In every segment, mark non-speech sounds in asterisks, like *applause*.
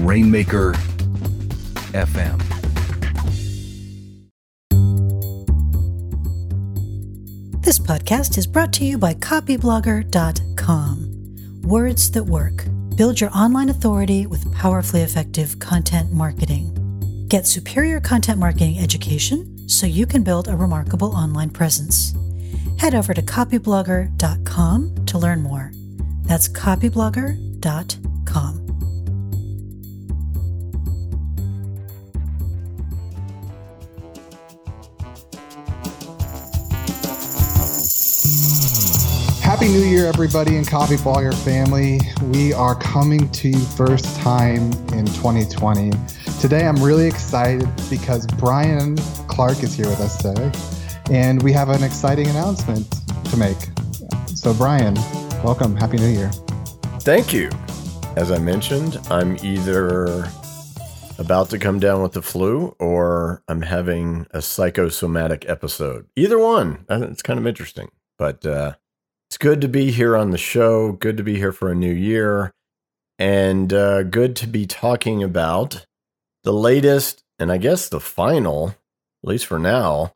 Rainmaker FM. This podcast is brought to you by copyblogger.com. Words that work. Build your online authority with powerfully effective content marketing. Get superior content marketing education so you can build a remarkable online presence. Head over to copyblogger.com to learn more. That's copyblogger.com. Happy New Year, everybody in Copyblogger family. We are coming to you first time in 2020. Today, I'm really excited because Brian Clark is here with us today, and we have an exciting announcement to make. So, Brian, welcome. Happy New Year. Thank you. As I mentioned, I'm either about to come down with the flu or I'm having a psychosomatic episode. Either one. It's kind of interesting. But uh, it's good to be here on the show. Good to be here for a new year. And uh, good to be talking about the latest and I guess the final, at least for now,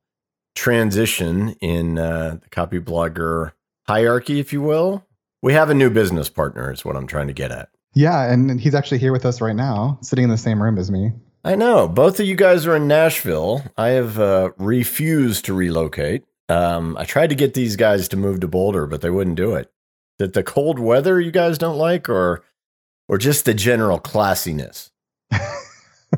transition in uh, the copyblogger hierarchy, if you will. We have a new business partner, is what I'm trying to get at. Yeah, and he's actually here with us right now, sitting in the same room as me. I know. Both of you guys are in Nashville. I have uh, refused to relocate. Um, I tried to get these guys to move to Boulder, but they wouldn't do it. That the cold weather you guys don't like, or or just the general classiness. *laughs*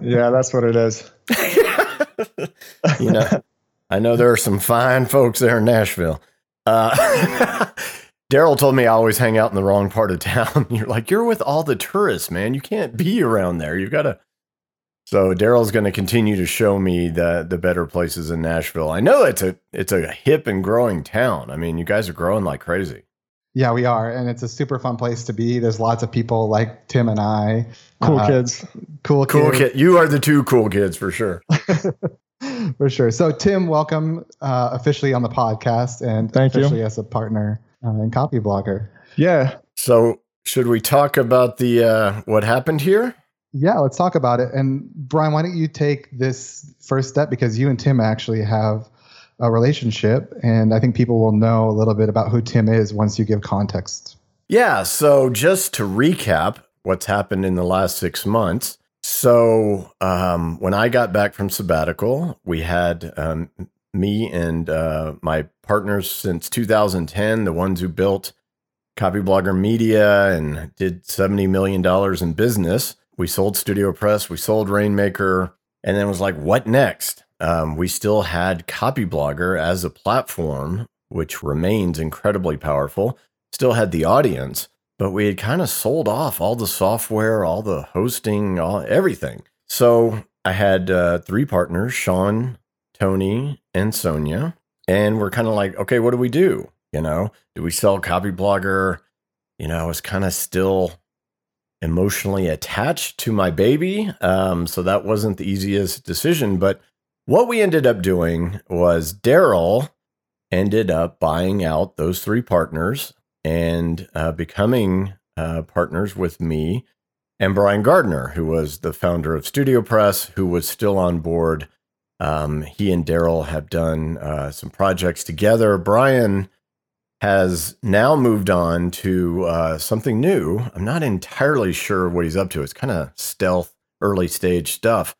Yeah, that's what it is. *laughs* you know, I know there are some fine folks there in Nashville. Uh, *laughs* Darrell told me I always hang out in the wrong part of town. You're like, you're with all the tourists, man. You can't be around there. You've got to. So Darrell's going to continue to show me the the better places in Nashville. I know it's a it's a hip and growing town. I mean, you guys are growing like crazy. Yeah, we are, and it's a super fun place to be. There's lots of people like Tim and I. Cool Uh, kids. Cool, Cool kids. kid. You are the two cool kids for sure. *laughs* For sure. So, Tim, welcome uh, officially on the podcast and Thank you. as a partner uh, in Copyblogger. Yeah. So should we talk about the uh, what happened here? Yeah, let's talk about it. And Brian, why don't you take this first step because you and Tim actually have a relationship, and I think people will know a little bit about who Tim is once you give context. Yeah. So just to recap what's happened in the last six months. So um, when I got back from sabbatical, we had um, me and uh, my partners since 2010, the ones who built Copyblogger Media and did $70 million in business. We sold Studio Press, we sold Rainmaker, and then it was like, what next? Um, we still had Copyblogger as a platform, which remains incredibly powerful, still had the audience, but we had kind of sold off all the software, all the hosting, all everything. So I had uh, three partners, Sean, Tony, and Sonia, and we're kind of like, okay, what do we do? You know, do we sell Copyblogger? You know, I was kind of still emotionally attached to my baby, um, so that wasn't the easiest decision. But what we ended up doing was Darrell ended up buying out those three partners and uh, becoming uh, partners with me and Brian Gardner, who was the founder of Studio Press, who was still on board. Um, he and Darrell have done uh, some projects together. Brian has now moved on to uh, something new. I'm not entirely sure what he's up to. It's kind of stealth, early stage stuff.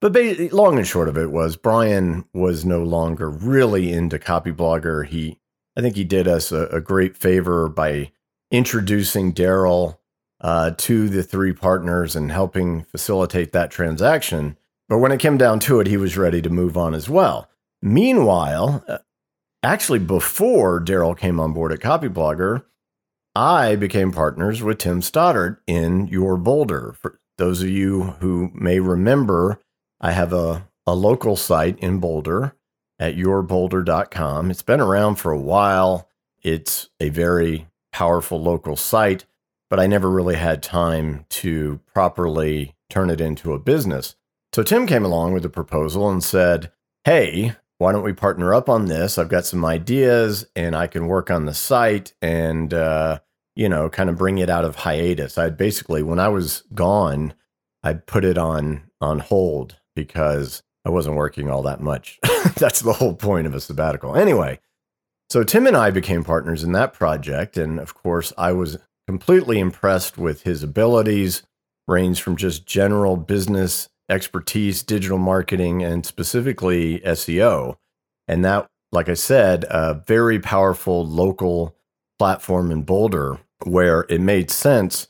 But ba- long and short of it was Brian was no longer really into copyblogger. He, I think he did us a, a great favor by introducing Darrell uh, to the three partners and helping facilitate that transaction. But when it came down to it, he was ready to move on as well. Meanwhile, uh, actually, before Darrell came on board at Copyblogger, I became partners with Tim Stoddart in Your Boulder. For those of you who may remember, I have a, a local site in Boulder at yourboulder.com. It's been around for a while. It's a very powerful local site, but I never really had time to properly turn it into a business. So Tim came along with a proposal and said, Hey, why don't we partner up on this? I've got some ideas and I can work on the site and, uh, you know, kind of bring it out of hiatus. I basically, when I was gone, I put it on on hold because I wasn't working all that much. *laughs* That's the whole point of a sabbatical. Anyway, so Tim and I became partners in that project. And of course, I was completely impressed with his abilities, range from just general business expertise, digital marketing, and specifically SEO. And that, like I said, a very powerful local platform in Boulder where it made sense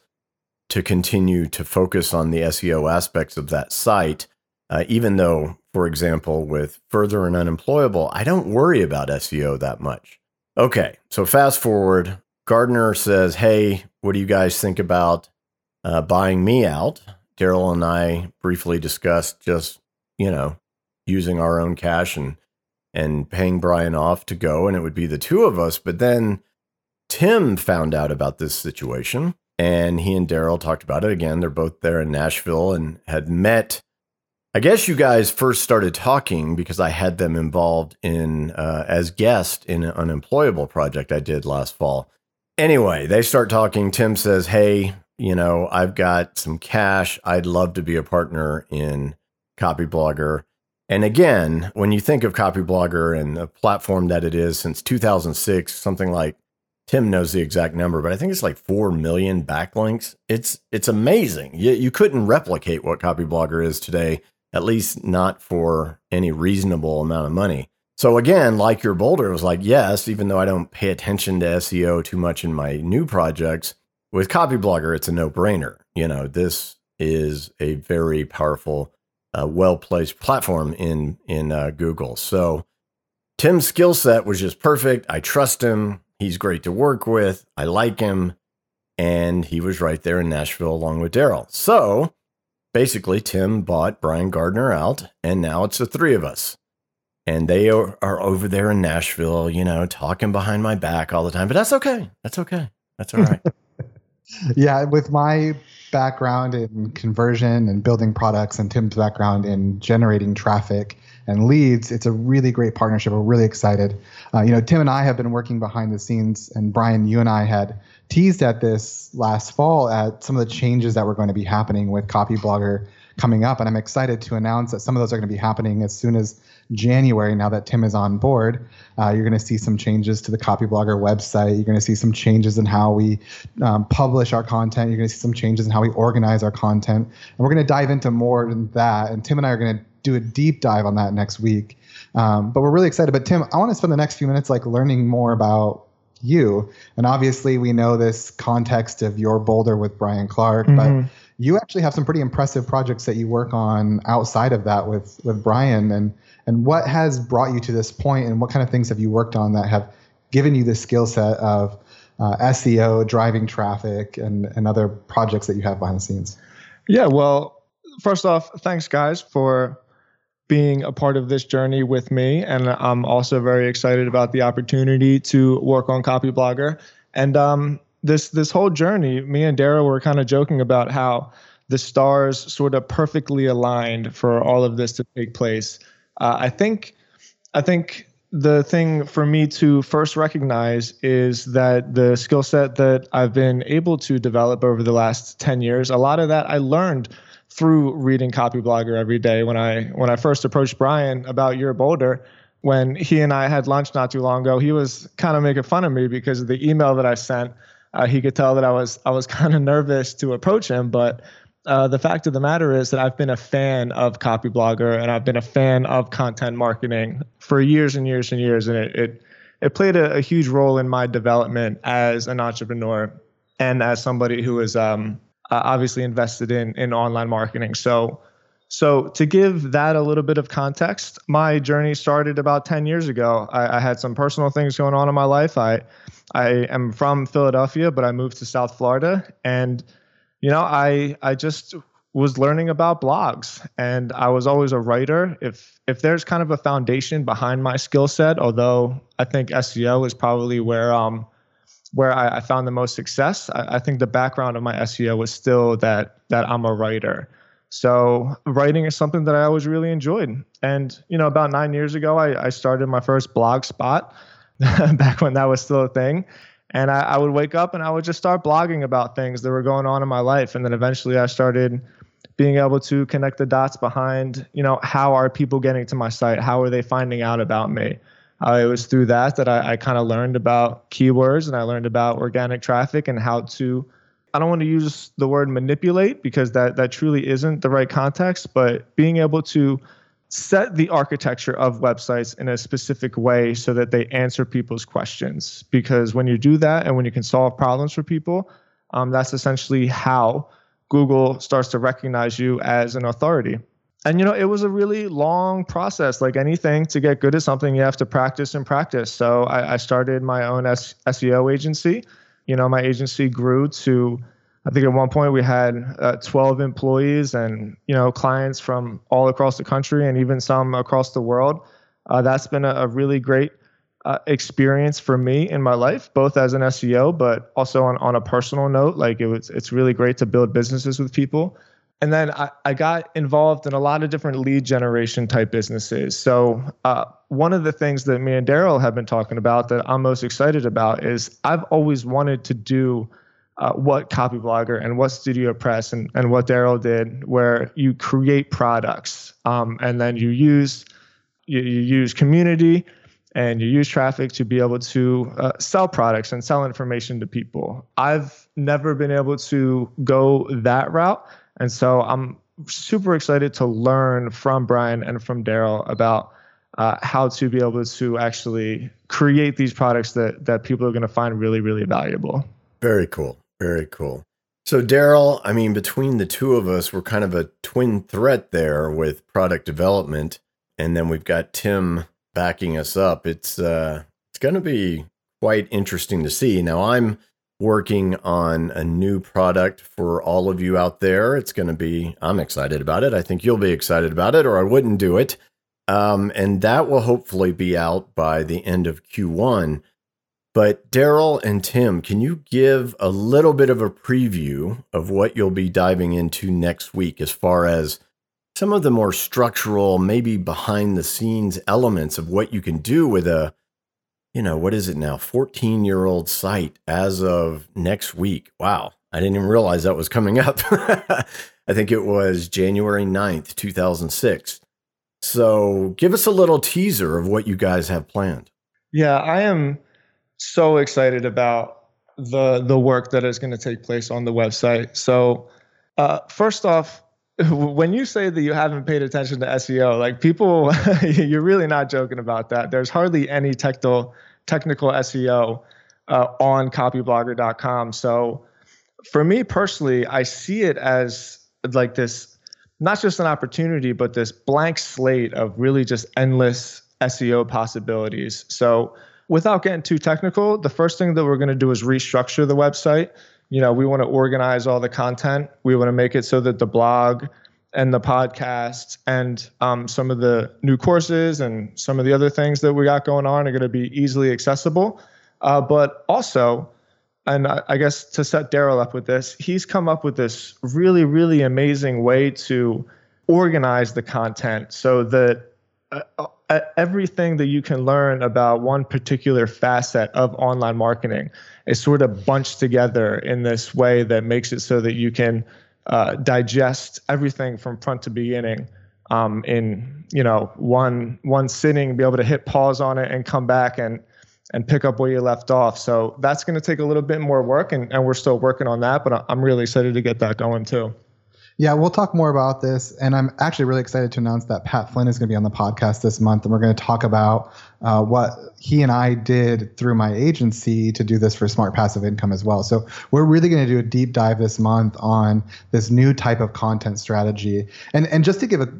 to continue to focus on the SEO aspects of that site. Uh, even though, for example, with Further and Unemployable, I don't worry about SEO that much. Okay, so fast forward, Gardner says, Hey, what do you guys think about uh, buying me out? Darrell and I briefly discussed just, you know, using our own cash and and paying Brian off to go, and it would be the two of us. But then Tim found out about this situation and he and Darrell talked about it again. They're both there in Nashville and had met. I guess you guys first started talking because I had them involved in uh, as guest in an unemployable project I did last fall. Anyway, they start talking. Tim says, "Hey, you know, I've got some cash. I'd love to be a partner in Copyblogger." And again, when you think of Copyblogger and the platform that it is since 2006, something like Tim knows the exact number, but I think it's like four million backlinks. It's it's amazing. You you couldn't replicate what Copyblogger is today, at least not for any reasonable amount of money. So again, like your Boulder, it was like yes, even though I don't pay attention to SEO too much in my new projects, with Copyblogger, it's a no brainer. You know, this is a very powerful, uh, well placed platform in in uh, Google. So Tim's skill set was just perfect. I trust him. He's great to work with. I like him. And he was right there in Nashville along with Darrell. So basically, Tim bought Brian Gardner out, and now it's the three of us. And they are, are over there in Nashville, you know, talking behind my back all the time. But that's okay. That's okay. That's all right. *laughs* yeah, with my background in conversion and building products and Tim's background in generating traffic, and leads, it's a really great partnership. We're really excited. Uh, you know, Tim and I have been working behind the scenes, and Brian, you and I had teased at this last fall at some of the changes that were going to be happening with Copyblogger coming up, and I'm excited to announce that some of those are going to be happening as soon as January. Now that Tim is on board, uh, you're going to see some changes to the Copyblogger website. You're going to see some changes in how we um, publish our content. You're going to see some changes in how we organize our content, and we're going to dive into more than that. And Tim and I are going to do a deep dive on that next week. Um, but we're really excited. But Tim, I want to spend the next few minutes like learning more about you. And obviously, we know this context of your Boulder with Brian Clark, mm-hmm. but you actually have some pretty impressive projects that you work on outside of that with with Brian. And and what has brought you to this point, and what kind of things have you worked on that have given you the skill set of uh, SEO, driving traffic, and and other projects that you have behind the scenes? Yeah, well, first off, thanks guys for being a part of this journey with me. And I'm also very excited about the opportunity to work on Copyblogger. And um, this this whole journey, me and Darrell were kind of joking about how the stars sort of perfectly aligned for all of this to take place. Uh, I think I think the thing for me to first recognize is that the skill set that I've been able to develop over the last 10 years, a lot of that I learned through reading Copyblogger every day. When I when I first approached Brian about your Boulder, when he and I had lunch not too long ago, he was kind of making fun of me because of the email that I sent. Uh, he could tell that I was I was *laughs* kind of nervous to approach him, but uh, the fact of the matter is that I've been a fan of copyblogger and I've been a fan of content marketing for years and years and years, and it it, it played a, a huge role in my development as an entrepreneur and as somebody who is um, uh, obviously invested in in online marketing. So so to give that a little bit of context, my journey started about 10 years ago. I, I, had some personal things going on in my life. I I am from Philadelphia, but I moved to South Florida, and you know I I just was learning about blogs and I was always a writer. If if there's kind of a foundation behind my skill set, although I think SEO is probably where um where I, I found the most success. I, I, think the background of my SEO was still that that I'm a writer. So writing is something that I always really enjoyed. And you know, about nine years ago, I, I started my first blog spot, *laughs* back when that was still a thing. And I, I would wake up and I would just start blogging about things that were going on in my life. And then eventually, I started being able to connect the dots behind, you know, how are people getting to my site? How are they finding out about me? Uh, it was through that that I, I kind of learned about keywords and I learned about organic traffic and how to. I don't want to use the word manipulate because that that truly isn't the right context, but being able to set the architecture of websites in a specific way so that they answer people's questions. Because when you do that and when you can solve problems for people, um, that's essentially how Google starts to recognize you as an authority. And you know, it was a really long process. Like anything, to get good at something, you have to practice and practice. So I, I started my own S- SEO agency. You know, my agency grew to, I think at one point we had uh, 12 employees and you know clients from all across the country and even some across the world. Uh, that's been a, a really great uh, experience for me in my life, both as an SEO, but also on, on a personal note. Like it was, it's really great to build businesses with people. And then I, I got involved in a lot of different lead generation type businesses. So uh, one of the things that me and Darrell have been talking about that I'm most excited about is I've always wanted to do uh, what Copyblogger and what Studio Press and, and what Darrell did, where you create products um, and then you use you, you use community and you use traffic to be able to uh, sell products and sell information to people. I've never been able to go that route. And so I'm super excited to learn from Brian and from Darrell about uh, how to be able to actually create these products that, that people are going to find really, really valuable. Very cool. Very cool. So, Darrell, I mean, between the two of us, we're kind of a twin threat there with product development. And then we've got Tim backing us up. It's uh, it's going to be quite interesting to see. Now I'm working on a new product for all of you out there. It's going to be I'm excited about it. I think you'll be excited about it, or I wouldn't do it. Um, and that will hopefully be out by the end of Q1. But Darrell and Tim, can you give a little bit of a preview of what you'll be diving into next week as far as some of the more structural, maybe behind the scenes elements of what you can do with a, you know, what is it now, 14 year old site as of next week. Wow. I didn't even realize that was coming up. *laughs* I think it was January 9th, 2006. So give us a little teaser of what you guys have planned. Yeah, I am so excited about the the work that is going to take place on the website. So, uh, first off, *laughs* when you say that you haven't paid attention to SEO, like people, *laughs* you're really not joking about that. There's hardly any technical technical SEO uh, on copyblogger.com. So for me personally, I see it as like this, not just an opportunity, but this blank slate of really just endless SEO possibilities. So without getting too technical, the first thing that we're going to do is restructure the website you know, we want to organize all the content. We want to make it so that the blog and the podcast and um, some of the new courses and some of the other things that we got going on are going to be easily accessible. Uh, but also, and I, I guess to set Darrell up with this, he's come up with this really, really amazing way to organize the content so that uh, everything that you can learn about one particular facet of online marketing is sort of bunched together in this way that makes it so that you can uh, digest everything from front to beginning um, in you know one one sitting, be able to hit pause on it and come back and and pick up where you left off. So that's going to take a little bit more work, and, and we're still working on that. But I'm really excited to get that going too. Yeah, we'll talk more about this. And I'm actually really excited to announce that Pat Flynn is going to be on the podcast this month. And we're going to talk about uh, what he and I did through my agency to do this for Smart Passive Income as well. So we're really going to do a deep dive this month on this new type of content strategy. And, and just to give a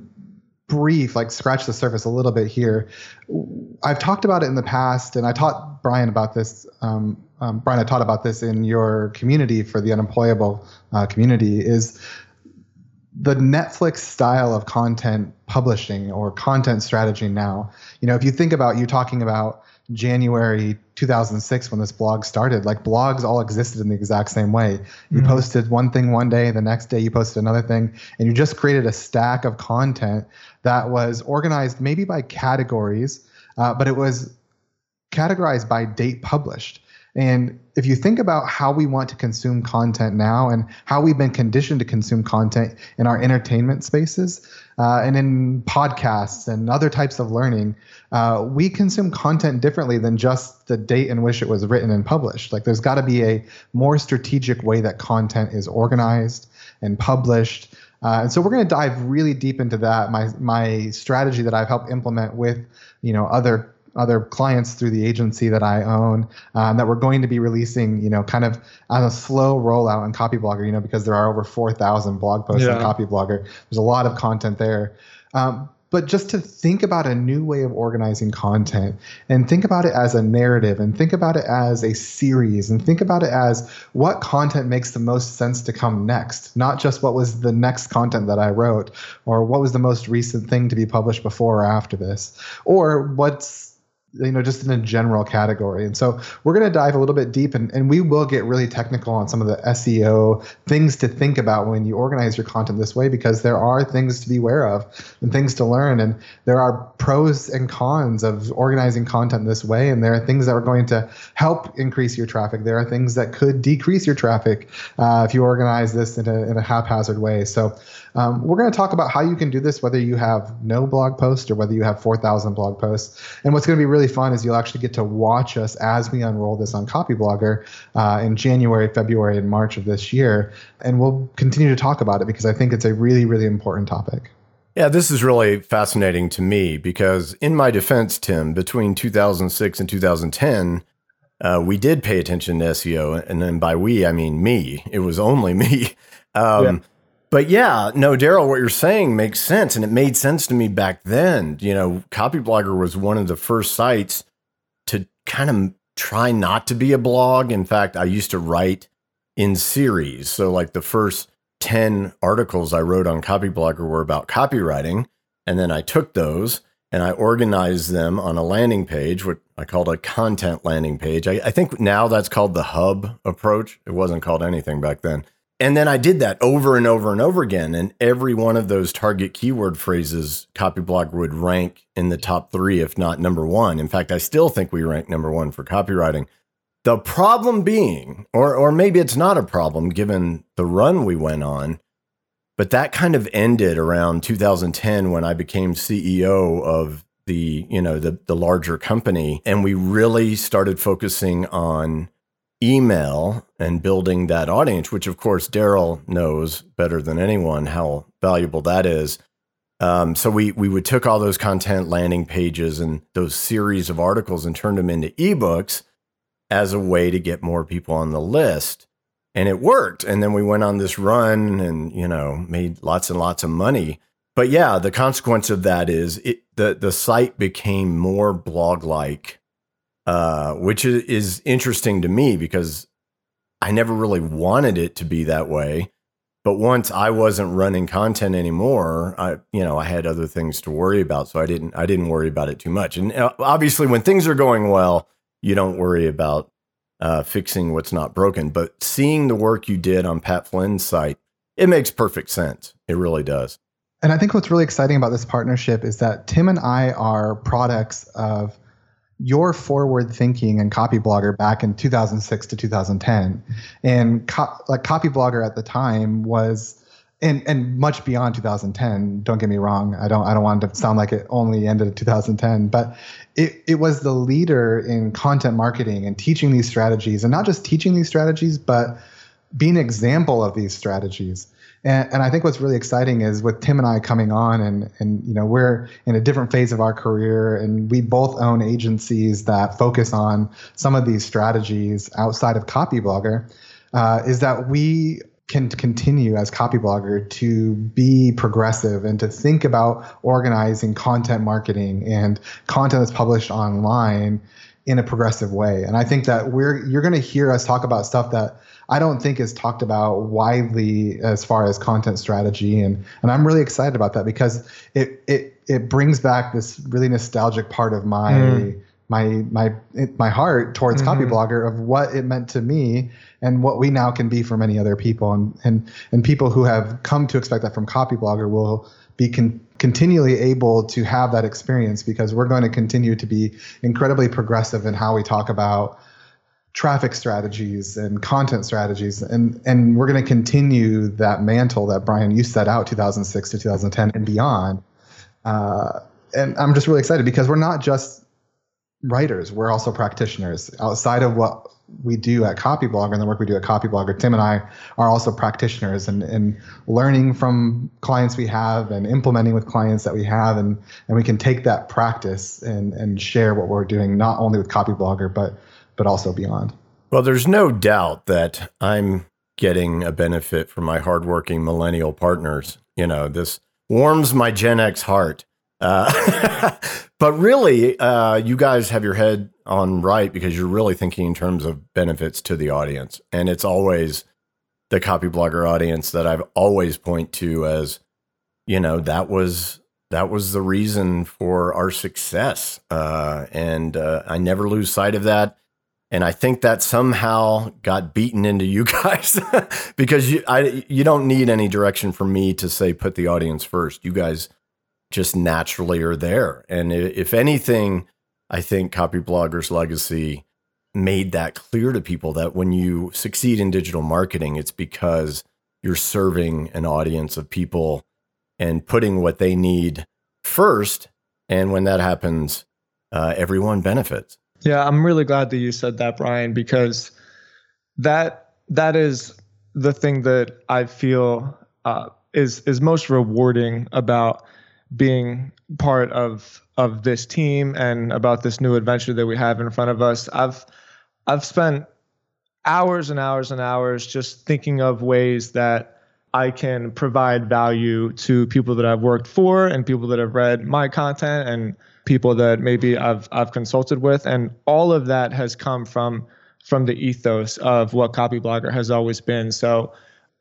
brief, like scratch the surface a little bit here, I've talked about it in the past, and I taught Brian about this. Um, um, Brian, I taught about this in your community for the unemployable uh, community. Is the Netflix style of content publishing or content strategy now. You know, if you think about you talking about January 2006 when this blog started, like blogs all existed in the exact same way. You mm-hmm. posted one thing one day, the next day you posted another thing, and you just created a stack of content that was organized maybe by categories, uh, but it was categorized by date published. And if you think about how we want to consume content now and how we've been conditioned to consume content in our entertainment spaces uh, and in podcasts and other types of learning, uh, we consume content differently than just the date in which it was written and published. Like there's got to be a more strategic way that content is organized and published. Uh, and so we're going to dive really deep into that. My my strategy that I've helped implement with you know other other clients through the agency that I own um, that we're going to be releasing, you know, kind of on a slow rollout on Copyblogger, you know, because there are over 4,000 blog posts yeah. on Copyblogger. There's a lot of content there. Um, but just to think about a new way of organizing content and think about it as a narrative and think about it as a series and think about it as what content makes the most sense to come next, not just what was the next content that I wrote or what was the most recent thing to be published before or after this or what's you know just in a general category. And so we're going to dive a little bit deep and, and we will get really technical on some of the seo things to think about when you organize your content this way because there are things to be aware of and things to learn and there are pros and cons of organizing content this way and there are things that are going to help increase your traffic. There are things that could decrease your traffic uh, if you organize this in a, in a haphazard way. So um, we're going to talk about how you can do this, whether you have no blog post or whether you have 4,000 blog posts. And what's going to be really fun is you'll actually get to watch us as we unroll this on Copyblogger uh, in January, February, and March of this year. And we'll continue to talk about it because I think it's a really, really important topic. Yeah, this is really fascinating to me because, in my defense, Tim, between 2006 and 2010, uh, we did pay attention to SEO. And then by we, I mean me. It was only me. *laughs* Um, yeah. But yeah, no, Darrell, what you're saying makes sense. And it made sense to me back then. You know, Copyblogger was one of the first sites to kind of try not to be a blog. In fact, I used to write in series. So, like the first 10 articles I wrote on Copyblogger were about copywriting. And then I took those and I organized them on a landing page, what I called a content landing page. I, I think now that's called the hub approach. It wasn't called anything back then. And then I did that over and over and over again. And every one of those target keyword phrases, Copyblogger would rank in the top three, if not number one. In fact, I still think we rank number one for copywriting. The problem being, or, or maybe it's not a problem given the run we went on, but that kind of ended around 2010 when I became CEO of the, you know, the, the larger company. And we really started focusing on email and building that audience, which of course Darrell knows better than anyone how valuable that is. Um, so we we would took all those content landing pages and those series of articles and turned them into ebooks as a way to get more people on the list, and it worked. And then we went on this run and you know made lots and lots of money. But yeah, the consequence of that is it, the the site became more blog like uh, which is, is interesting to me because I never really wanted it to be that way. But once I wasn't running content anymore, I you know I had other things to worry about, so I didn't I didn't worry about it too much. And uh, obviously, when things are going well, you don't worry about uh, fixing what's not broken. But seeing the work you did on Pat Flynn's site, it makes perfect sense. It really does. And I think what's really exciting about this partnership is that Tim and I are products of your forward thinking and copyblogger back in 2006 to 2010 and co- like Copyblogger at the time was and and much beyond 2010 don't get me wrong i don't i don't want to sound like it only ended in 2010 but it, it was the leader in content marketing and teaching these strategies and not just teaching these strategies but being an example of these strategies and, and I think what's really exciting is with Tim and I coming on, and and you know we're in a different phase of our career, and we both own agencies that focus on some of these strategies outside of Copyblogger. Uh, is that we can continue as Copyblogger to be progressive and to think about organizing content marketing and content that's published online in a progressive way. And I think that we're you're going to hear us talk about stuff that I don't think is talked about widely as far as content strategy, and and I'm really excited about that because it it it brings back this really nostalgic part of my. Mm. My my my heart towards mm-hmm. Copyblogger of what it meant to me and what we now can be for many other people and and and people who have come to expect that from Copyblogger will be con- continually able to have that experience because we're going to continue to be incredibly progressive in how we talk about traffic strategies and content strategies. And and we're going to continue that mantle that brian you set out 2006 to 2010 and beyond. Uh, and i'm just really excited because we're not just writers we're also practitioners. Outside of what we do at copyblogger and the work we do at copyblogger tim and i are also practitioners and, and learning from clients we have and implementing with clients that we have and and we can take that practice and and share what we're doing not only with copyblogger but but also beyond. Well, there's no doubt that I'm getting a benefit from my hardworking millennial partners. You know, this warms my Gen X heart. Uh, *laughs* but really, uh, you guys have your head on right because you're really thinking in terms of benefits to the audience. And it's always the copyblogger audience that I've always point to as, you know, that was that was the reason for our success. Uh, and uh, I never lose sight of that and I think that somehow got beaten into you *laughs* guys *laughs* because you I you don't need any direction from me to say put the audience first. You guys just naturally are there, and if anything, I think Copyblogger's legacy made that clear to people that when you succeed in digital marketing, it's because you're serving an audience of people and putting what they need first, and when that happens, uh, everyone benefits. Yeah, I'm really glad that you said that, Brian, because that that is the thing that I feel uh, is is most rewarding about being part of of this team and about this new adventure that we have in front of us. I've I've spent hours and hours and hours just thinking of ways that I can provide value to people that I've worked for and people that have read my content and people that maybe I've I've consulted with, and all of that has come from from the ethos of what copyblogger has always been. So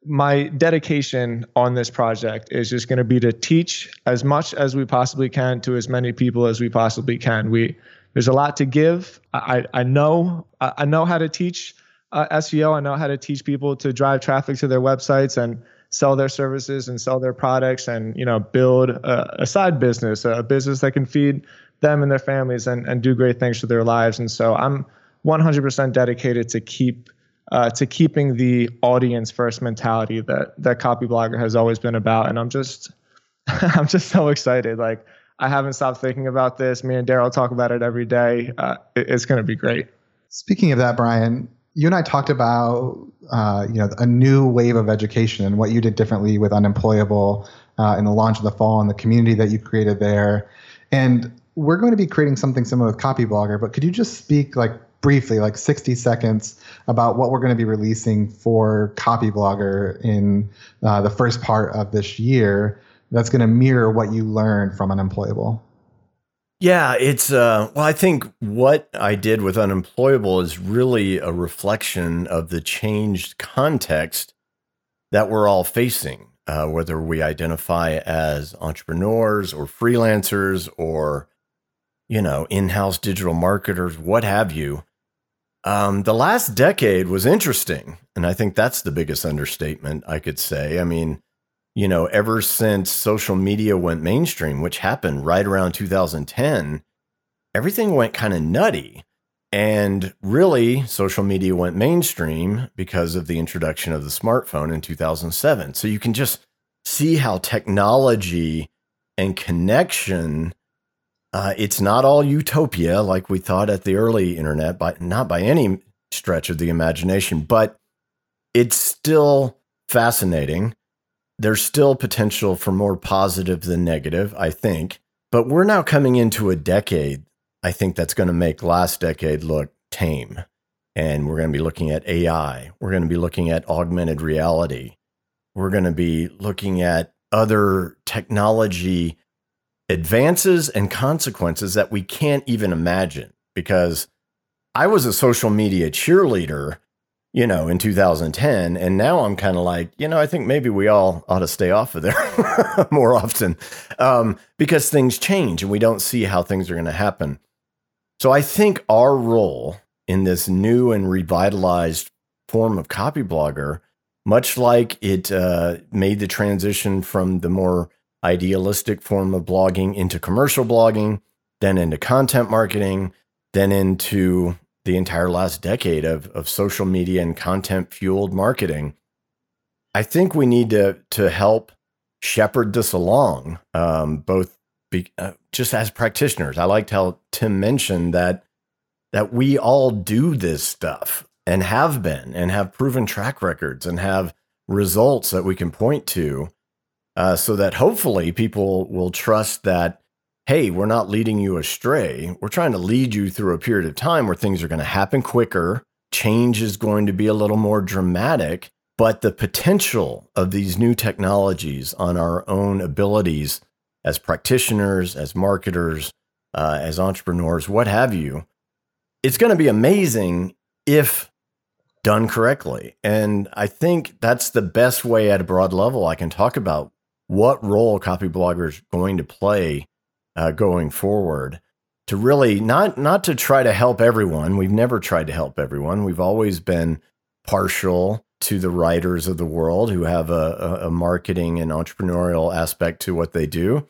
my dedication on this project is just going to be to teach as much as we possibly can to as many people as we possibly can. We there's a lot to give. I I know I know how to teach uh, SEO. I know how to teach people to drive traffic to their websites and sell their services and sell their products and you know build a, a, side business a business that can feed them and their families and, and do great things for their lives and so i'm 100% dedicated to keep uh, to keeping the audience first mentality that that copyblogger has always been about. And i'm just *laughs* i'm just so excited. Like i haven't stopped thinking about this. Me and darrell talk about it every day. Uh, it, it's going to be great. Speaking of that brian you and I talked about uh, you know a new wave of education and what you did differently with Unemployable uh, in the launch of the fall and the community that you created there. And we're going to be creating something similar with Copyblogger, but could you just speak like briefly, like 60 seconds, about what we're going to be releasing for Copyblogger in uh, the first part of this year that's going to mirror what you learned from Unemployable? Yeah, it's uh well I think what I did with unemployable is really a reflection of the changed context that we're all facing. Uh, whether we identify as entrepreneurs or freelancers or you know in-house digital marketers what have you um, the last decade was interesting and i think that's the biggest understatement i could say i mean you know, ever since social media went mainstream, which happened right around 2010, everything went kind of nutty. And really, social media went mainstream because of the introduction of the smartphone in 2007. So you can just see how technology and connection uh, it's not all utopia like we thought at the early internet, but not by any stretch of the imagination, but it's still fascinating there's still potential for more positive than negative, I think. But we're now coming into a decade, I think, that's going to make last decade look tame. And we're going to be looking at AI. We're going to be looking at augmented reality. We're going to be looking at other technology advances and consequences that we can't even imagine. Because I was a social media cheerleader you know, in 2010. And now I'm kind of like, you know, I think maybe we all ought to stay off of there *laughs* more often um, because things change and we don't see how things are going to happen. So I think our role in this new and revitalized form of copyblogger, much like it uh, made the transition from the more idealistic form of blogging into commercial blogging, then into content marketing, then into the entire last decade of, of social media and content fueled marketing. I think we need to to help shepherd this along, um, both be, uh, just as practitioners. I liked how Tim mentioned that that we all do this stuff and have been and have proven track records and have results that we can point to, uh, so that hopefully people will trust that. Hey, we're not leading you astray. We're trying to lead you through a period of time where things are going to happen quicker. Change is going to be a little more dramatic but the potential of these new technologies on our own abilities as practitioners, as marketers, uh, as entrepreneurs, what have you, it's going to be amazing if done correctly. And I think that's the best way at a broad level I can talk about what role copyblogger's going to play uh, going forward to really not not to try to help everyone. We've never tried to help everyone. We've always been partial to the writers of the world who have a, a, marketing and entrepreneurial aspect to what they do,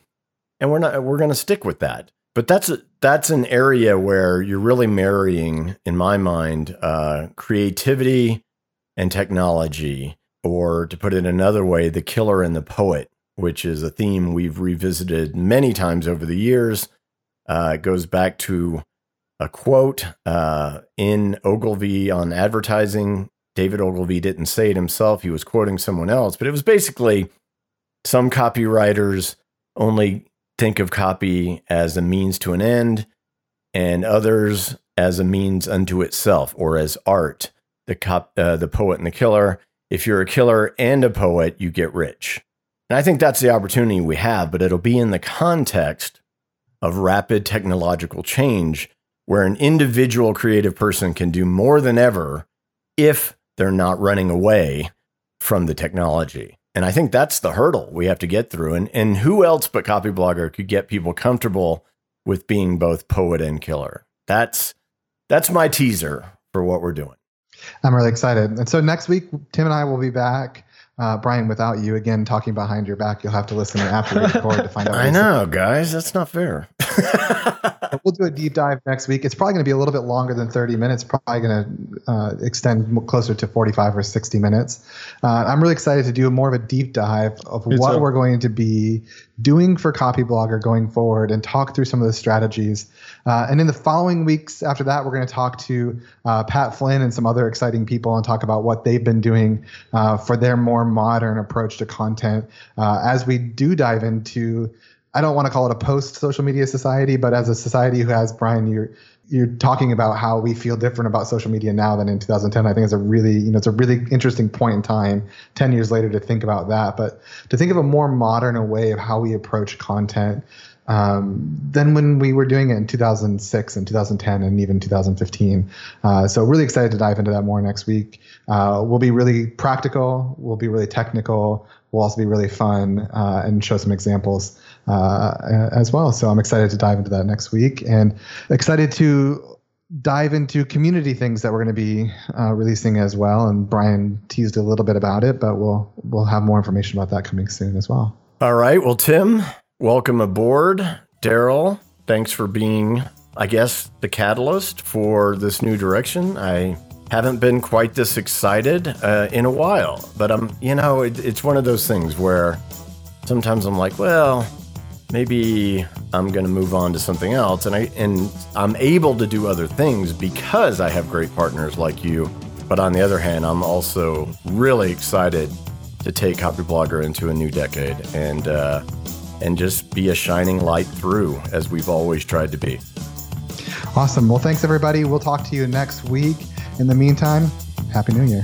and we're not we're going to stick with that. But that's a, that's an area where you're really marrying, in my mind, uh, creativity and technology, or to put it another way, the killer and the poet, which is a theme we've revisited many times over the years. Uh, it goes back to a quote uh, in Ogilvy on advertising David Ogilvy didn't say it himself. He was quoting someone else, but it was basically some copywriters only think of copy as a means to an end, and others as a means unto itself or as art. The cop, uh, the poet and the killer. If you're a killer and a poet, you get rich. And I think that's the opportunity we have, but it'll be in the context of rapid technological change where an individual creative person can do more than ever if they're not running away from the technology. And I think that's the hurdle we have to get through. And, and who else but Copyblogger could get people comfortable with being both poet and killer? That's that's my teaser for what we're doing. I'm really excited. And so next week, Tim and I will be back. Uh, Brian, without you again talking behind your back, you'll have to listen after we record to find *laughs* out. I know, guys. That's not fair. we'll do a deep dive next week. It's probably going to be a little bit longer than 30 minutes, probably going to uh, extend closer to 45 or 60 minutes. Uh, I'm really excited to do more of a deep dive of Me what too. we're going to be doing for Copyblogger going forward and talk through some of the strategies. Uh, and in the following weeks after that, we're going to talk to uh, Pat Flynn and some other exciting people and talk about what they've been doing uh, for their more modern approach to content uh, as we do dive into I don't want to call it a post social media society, but as a society who has Brian, you're you're talking about how we feel different about social media now than in 2010. I think it's a really, you know, it's a really interesting point in time, 10 years later, to think about that. But to think of a more modern way of how we approach content um, than when we were doing it in 2006 and 2010 and even 2015. Uh, so really excited to dive into that more next week. Uh, we'll be really practical. We'll be really technical. We'll also be really fun uh, and show some examples uh, as well. So I'm excited to dive into that next week and excited to dive into community things that we're going to be uh, releasing as well. And Brian teased a little bit about it, but we'll we'll have more information about that coming soon as well. All right. Well, Tim, welcome aboard. Darrell, thanks for being, I guess, the catalyst for this new direction. I haven't been quite this excited uh, in a while, but I'm, you know, it, it's one of those things where sometimes I'm like, well, maybe I'm going to move on to something else. And I and I'm able to do other things because I have great partners like you. But on the other hand, I'm also really excited to take Copyblogger into a new decade and uh, and just be a shining light through as we've always tried to be. Awesome. Well, thanks everybody. We'll talk to you next week. In the meantime, Happy New Year.